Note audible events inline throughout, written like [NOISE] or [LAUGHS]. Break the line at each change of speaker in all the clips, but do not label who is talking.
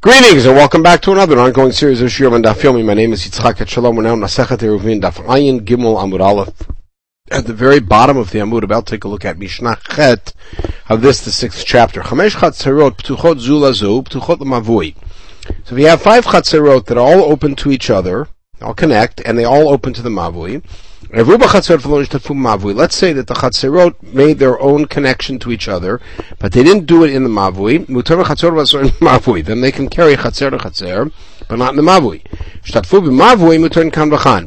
Greetings and welcome back to another ongoing series of Shiurim and Yomi. My name is Yitzchak Shalom. We're now in Masechet Eruvin Daf Ayin Gimel Amud Aleph. At the very bottom of the Amud, about to take a look at Mishnah Chet of this, the sixth chapter. Chamesh Chatzerot Ptuchot Zulazu Ptuchot Lamavui. So you have five Chatzerot that are all open to each other, all connect, and they all open to the Mavui, Let's say that the Chatzerot made their own connection to each other, but they didn't do it in the Mavui. Mavui. Then they can carry Chatzer to Chatzer, but not in the Mavui.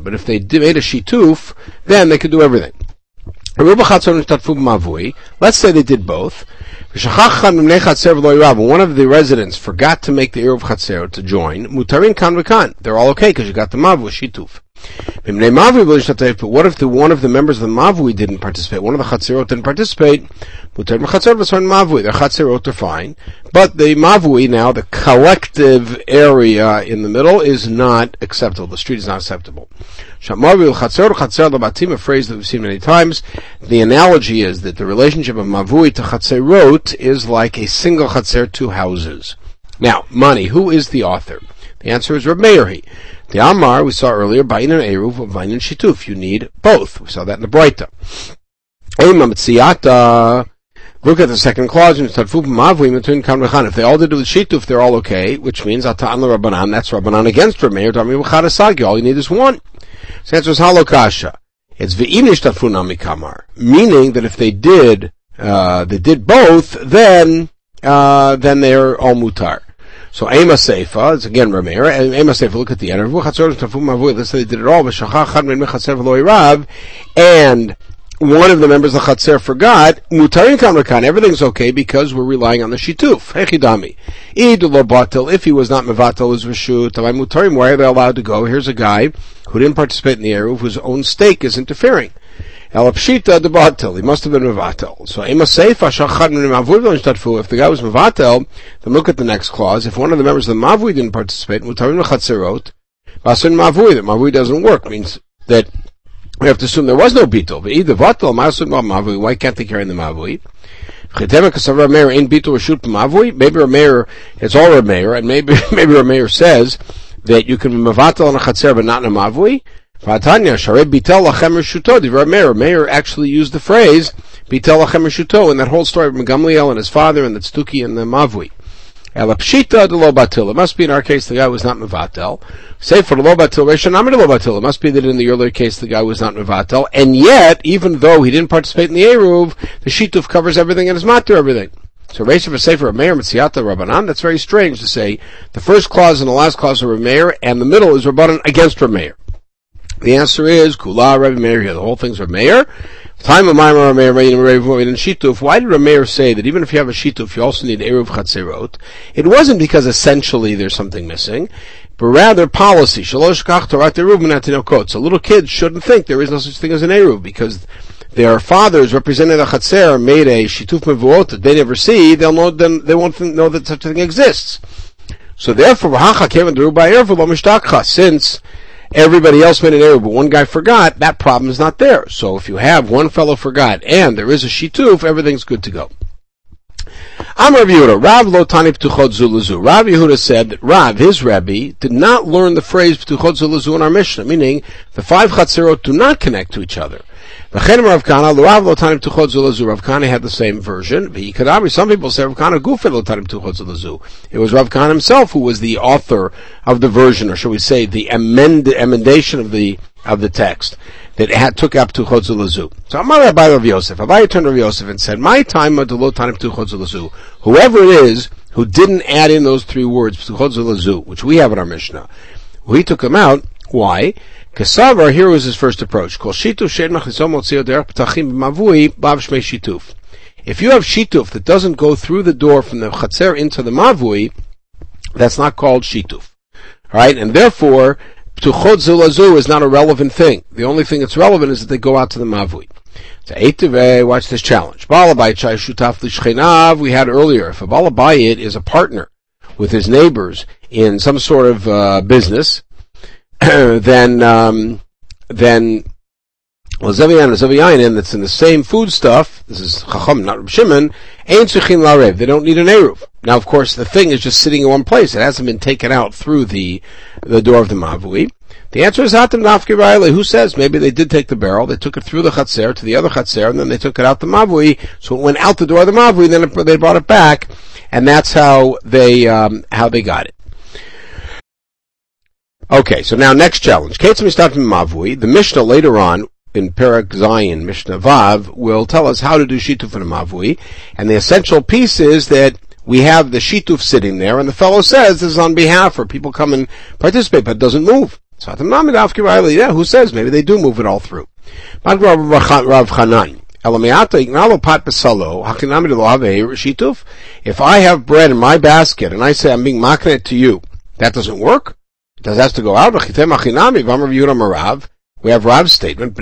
But if they made a Shituf, then they could do everything. Let's say they did both. One of the residents forgot to make the Eruv Chatzer to join. They're all okay because you got the Mavu Shituf. But what if the one of the members of the Mavui didn't participate? One of the Chatzirot didn't participate. The Chatzirot are fine. But the Mavui now, the collective area in the middle, is not acceptable. The street is not acceptable. A phrase that we've seen many times. The analogy is that the relationship of Mavui to Chatzirot is like a single Chatzer, two houses. Now, money. Who is the author? The answer is Reb. The Amar we saw earlier, Bain and Eruv, Bain and Shituf. You need both. We saw that in the Breita. Look at the second clause If they all did it with Shituf, they're all okay, which means Ata'an Rabbanan, that's Rabbanan against Rameir, all you need is one. So answer is Halokasha. It's Ve'im Nami Kamar. Meaning that if they did, uh, they did both, then, uh, then they're all mutar. So Ema Seifa, it's again Rameir, and Ema Seifa, look at the end. Let's say they did it all, and one of the members of the Chatzer forgot, Mutarin Kamrakan, everything's okay because we're relying on the Shituf. Hechidami. Idulo if he was not Mevatel, is Rashut, Mutarim, why are they allowed to go? Here's a guy who didn't participate in the Eruv, whose own stake is interfering. Elapshita de batel. He must have been mevatel. So ema shachad min If the guy was mevatel, then look at the next clause. If one of the members of the mavui didn't participate, mutarim lechatzerot, vasin mavui. That mavui doesn't work means that we have to assume there was no bitol. Either vatel masun mavui. Why can't they carry in the mavui? Maybe Rameir, it's all Rameir, and maybe [LAUGHS] maybe Rameir says that you can be mevatel on a chatzer but not in a mavui. Vatanya, Shareb Bitel Lachem Rishuto, the Meir. Meir actually used the phrase Bitel Lachem Rishuto in that whole story of Gamliel and his father and the Tztuki and the Mavui. Elapshita de lo batil. It must be in our case the guy was not mevatel. Say for the lo batil, reshanami de lo batil. It must be that in the earlier case the guy was not mevatel, and yet even though he didn't participate in the eruv, the shituf covers everything and is matter everything. So Reisha Sefer Meir Mitziata Rabbanan, that's very strange to say the first clause and the last clause are Meir, and the middle is Rabbanan against Meir. The answer is Kula Rabbi Meir here. The whole thing's Rabbi Meir. Time of Maimar Meir and Shituf. Why did Rameir say that even if you have a Shituf, you also need Eruv Chatzerot? It wasn't because essentially there's something missing, but rather policy. Shalosh Kach Torat Eruv So little kids shouldn't think there is no such thing as an Eruv because their fathers representing the Chatzer made a Shituf Mevuot that they never see. They'll know then they won't know that such a thing exists. So therefore, since everybody else made an error, but one guy forgot, that problem is not there. So if you have one fellow forgot and there is a shituf, everything's good to go. I'm Rav Yehuda. Rav lo tani ptuchot zulazu. Rav Yehuda said that Rav, his Rebbe, did not learn the phrase ptuchot zulazu in our Mishnah, meaning the five chatzirot do not connect to each other. V'chenim Rav Kana, Rav lo tanim tuchot zulazu. Rav Kana had the same version. Some people say Rav Kana gufet lo tanim tuchot zulazu. It was Rav Kana himself who was the author of the version, or shall we say, the amend, emendation of the, of the text that had, took up tuchot zulazu. So Amar Rabbi Rav Yosef, Rabbi turned to Rav Yosef and said, my time lo tanim tuchot zulazu. Whoever it is who didn't add in those three words, tuchot zulazu, which we have in our Mishnah, we took them out. Why? Kasavar, here was his first approach. If you have shituf that doesn't go through the door from the chatzer into the mavui, that's not called shituf. Right? And therefore, ptuchot zulazu is not a relevant thing. The only thing that's relevant is that they go out to the mavui. So watch this challenge. we had earlier. If a balabayit is a partner with his neighbors in some sort of uh, business, [COUGHS] then um, then well, Zeviyan or Zeviyanin that's in the same food stuff. This is Chacham, not Shimon. Ain't Suchin Larev. They don't need an eruv. Now, of course, the thing is just sitting in one place. It hasn't been taken out through the, the door of the Mavui. The answer is Hatam Nafki Riley. Who says maybe they did take the barrel, they took it through the Chatzer to the other Chatzer, and then they took it out the Mavui, so it went out the door of the Mavui, then it, they brought it back, and that's how they, um, how they got it. Okay, so now next challenge. Mavui. The Mishnah later on in Perak Zayin, Mishnah Vav, will tell us how to do Shituf in a Mavui. And the essential piece is that we have the Shituf sitting there, and the fellow says this is on behalf for people come and participate, but it doesn't move. So yeah, who says maybe they do move it all through? If I have bread in my basket and I say I'm being maknet to you, that doesn't work? Does has to go out? We have Rav's statement.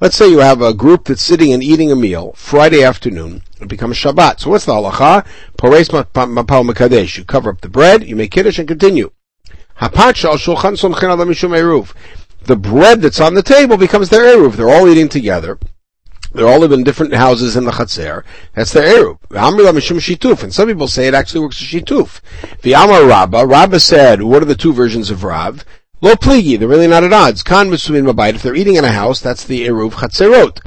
Let's say you have a group that's sitting and eating a meal Friday afternoon. It becomes Shabbat. So what's the halacha? You cover up the bread, you make kiddush and continue. The bread that's on the table becomes their eruv. They're all eating together. They all live in different houses in the Chatzer. That's their Eruv. Shituf. And some people say it actually works as Shituf. The Amar Rabba, Rabba said, what are the two versions of Rav? Lo pligi, they're really not at odds. Kan Misumin Mabayit, if they're eating in a house, that's the Eruv Chatzerot.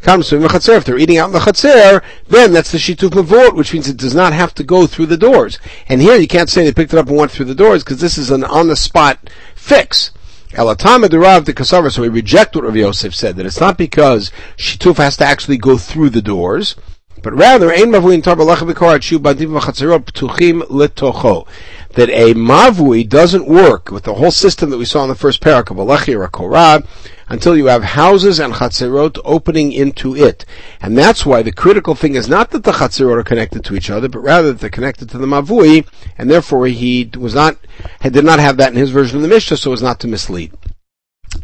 Kan Misumin Chatzer, if they're eating out in the Chatzer, then that's the Shituf Mavot, which means it does not have to go through the doors. And here you can't say they picked it up and went through the doors, because this is an on-the-spot fix. Elatama derav the kasavar, so we reject what Rav Yosef said, that it's not because Shituf has to actually go through the doors, but rather. That a mavui doesn't work with the whole system that we saw in the first parak of Alechi or Korah until you have houses and chatzerot opening into it. And that's why the critical thing is not that the chatzerot are connected to each other, but rather that they're connected to the mavui, and therefore he was not, did not have that in his version of the Mishnah, so as not to mislead.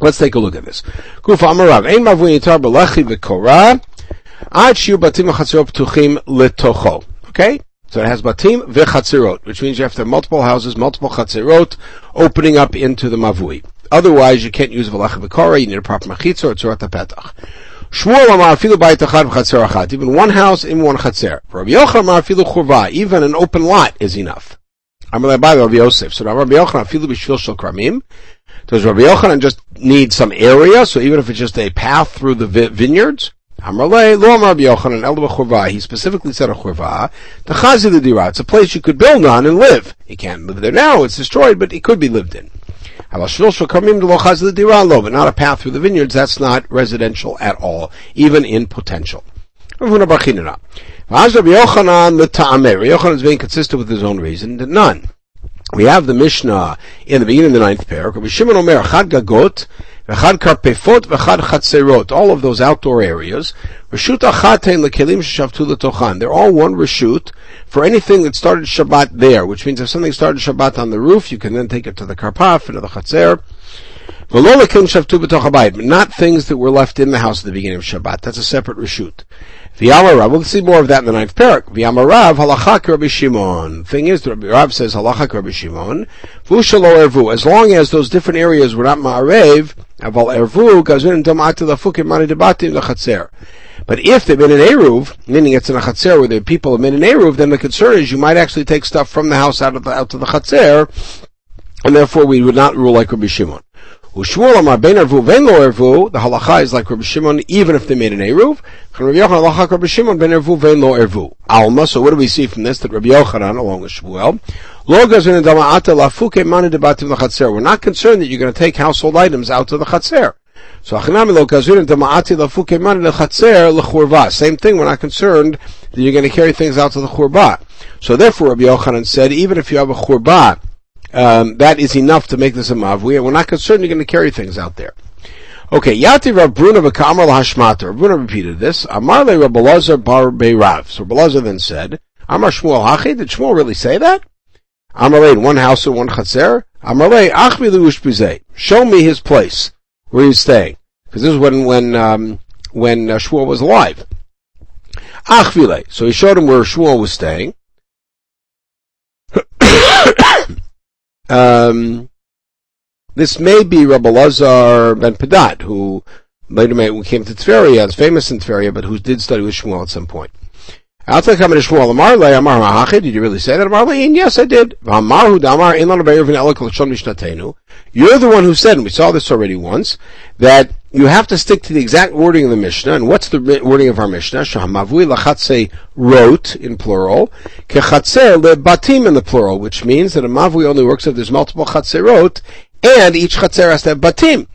Let's take a look at this. Okay? So it has batim v'chatzirot, which means you have to have multiple houses, multiple chatzirot, opening up into the mavui. Otherwise, you can't use v'lach v'kora, you need a proper machitza or tzurat petach. Shmuel amar afilu bayit achad v'chatzer. Even one house in one chatzer. Rabbi Yochanan amar afilu churva. Even an open lot is enough. I'm going Amar le'bai Rabbi Yosef. So Rabbi Yochanan afilu b'shvil shel kramim. Does Rabbi Yochanan just need some area? So even if it's just a path through the vineyards? Yochanan. He specifically said a churva. The chazi the dira. It's a place you could build on and live. You can't live there now. It's destroyed, but it could be lived in. But not a path through the vineyards. That's not residential at all, even in potential. Yochanan is being consistent with his own reason none. We have the Mishnah in the beginning of the ninth parak. Shimon Omer, Chad Gagot, V'chad karpefot v'chad chatzerot, all of those outdoor areas. Reshut achatein lekelim shavtu letochan. They're all one reshut for anything that started Shabbat there, which means if something started Shabbat on the roof, you can then take it to the karpaf and to the chatzer. Not things that were left in the house at the beginning of Shabbat. That's a separate reshut. V'yamarav, we'll see more of that in the ninth parak. V'yamarav, halachak Rabbi Shimon. Thing is, Rabbi Rav says halachak Rabbi Shimon. V'ushalo ervu. As long as those different areas were not ma'arev, aval ervu, gazun damati lafukim mani debatim lechatzer. But if they've been in Eruv, meaning it's in a Chatzer where the people have been in Eruv, then the concern is you might actually take stuff from the house out of the, out to the Chatzer, and therefore we would not rule like Rabbi Shimon. Ushmuel amar ben ervu ven lo ervu. The halacha is like Rabbi Shimon, even if they made an eruv. Rabbi Yochanan halacha Rabbi Shimon ben ervu ven lo ervu. Alma. So what do we see from this? That Rabbi Yochanan, along with Shmuel, lo gazin dama'ata lafuke mani debatim l'chatzer. We're not concerned that you're going to take household items out to the chatzer. So achinami lo gazin dama'ati lafuke mani l'chatzer l'churva. Same thing. We're not concerned that you're going to carry things out to the churba. So therefore, Rabbi Yochanan said, even if you have a churba um, that is enough to make this a mavui. We're not concerned you're going to carry things out there. Okay, Yati Rav Bruna v'Kamar Hashmata. Rav Bruna repeated this. Amar le Rav Belazar bar Beirav. So Belazar then said, Amar Shmuel Hachi. Did Shmuel really say that? Amar le one house or one chatzer. Amar le Achmi. Show me his place where he's staying, because this is when when um, when uh, Shmuel was alive. Achvile. So he showed him where Shmuel was staying. Um, this may be Rabbi Lazar ben Padat, who later came to Tveria, is famous in Tveria, but who did study with Shmuel at some point. I'll take Amar Shmuel Amar Amar. Did you really say that Amar yes, I did. You're the one who said, and we saw this already once, that you have to stick to the exact wording of the Mishnah. And what's the wording of our Mishnah? Shahamavui Lachatse wrote in plural, Kechatse Batim in the plural, which means that a Mavui only works if there's multiple Chatse wrote, and each Chatser has to have Batim.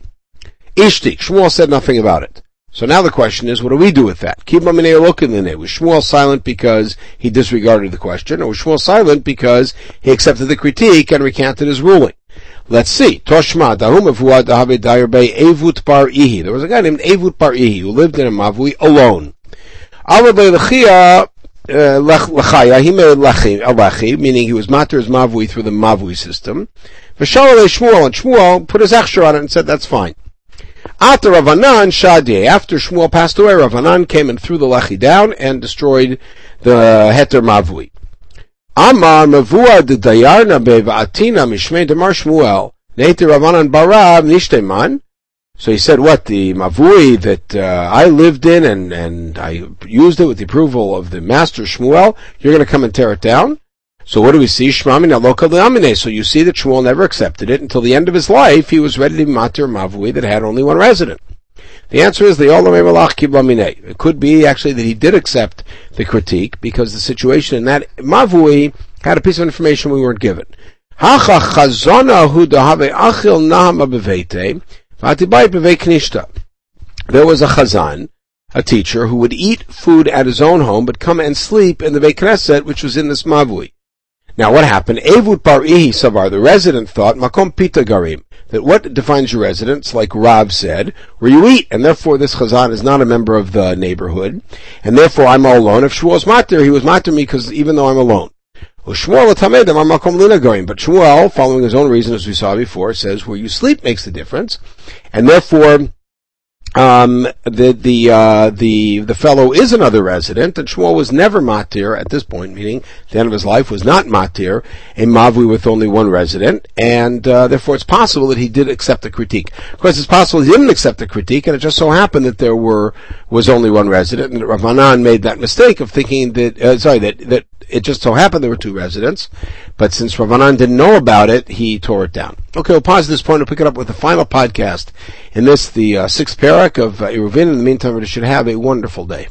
Ishtik. Shmuel said nothing about it. So now the question is, what do we do with that? Keep Maminei look in the. Was Shmuel silent because he disregarded the question, or was Shmuel silent because he accepted the critique and recanted his ruling? Let's see. Toshma, Evut Ihi. There was a guy named Evut Bar Ihi who lived in a Mavui alone. Uh, Lechaya, meaning he was mater's Mavui through the Mavui system. V'shalale Shmuel, and Shmuel put his extra on it and said, that's fine. After Ravanan Shadi, after Shmuel passed away, Ravanan came and threw the lechi down and destroyed the heter mavui. Amar de dayarna mishmei Shmuel Ravanan barav nishteman. So he said, what, the mavui that uh, I lived in and, and I used it with the approval of the master Shmuel, you're going to come and tear it down? So what do we see? Shmamina So you see that Shmuel never accepted it until the end of his life. He was ready to matir mavui that had only one resident. The answer is the Malach It could be actually that he did accept the critique because the situation in that mavui had a piece of information we weren't given. There was a chazan, a teacher, who would eat food at his own home but come and sleep in the Beit Knesset, which was in this mavui. Now what happened? Evut savar, the resident thought, makom pita garim, that what defines your residence, like Rav said, where you eat, and therefore this chazan is not a member of the neighborhood, and therefore I'm all alone. If Shmuel's matir, he was matir me because even though I'm alone. But Shmuel, following his own reason as we saw before, says where you sleep makes the difference, and therefore um, the the uh, the the fellow is another resident, and Shmuel was never matir at this point, meaning the end of his life was not matir, a mavui with only one resident, and uh, therefore it's possible that he did accept the critique. Of course, it's possible he didn't accept the critique, and it just so happened that there were was only one resident, and Ravanan made that mistake of thinking that uh, sorry that that it just so happened there were two residents, but since Ravanan didn't know about it, he tore it down. Okay, we'll pause at this point and pick it up with the final podcast in this, the uh, sixth parak of uh. In the meantime, we should have a wonderful day.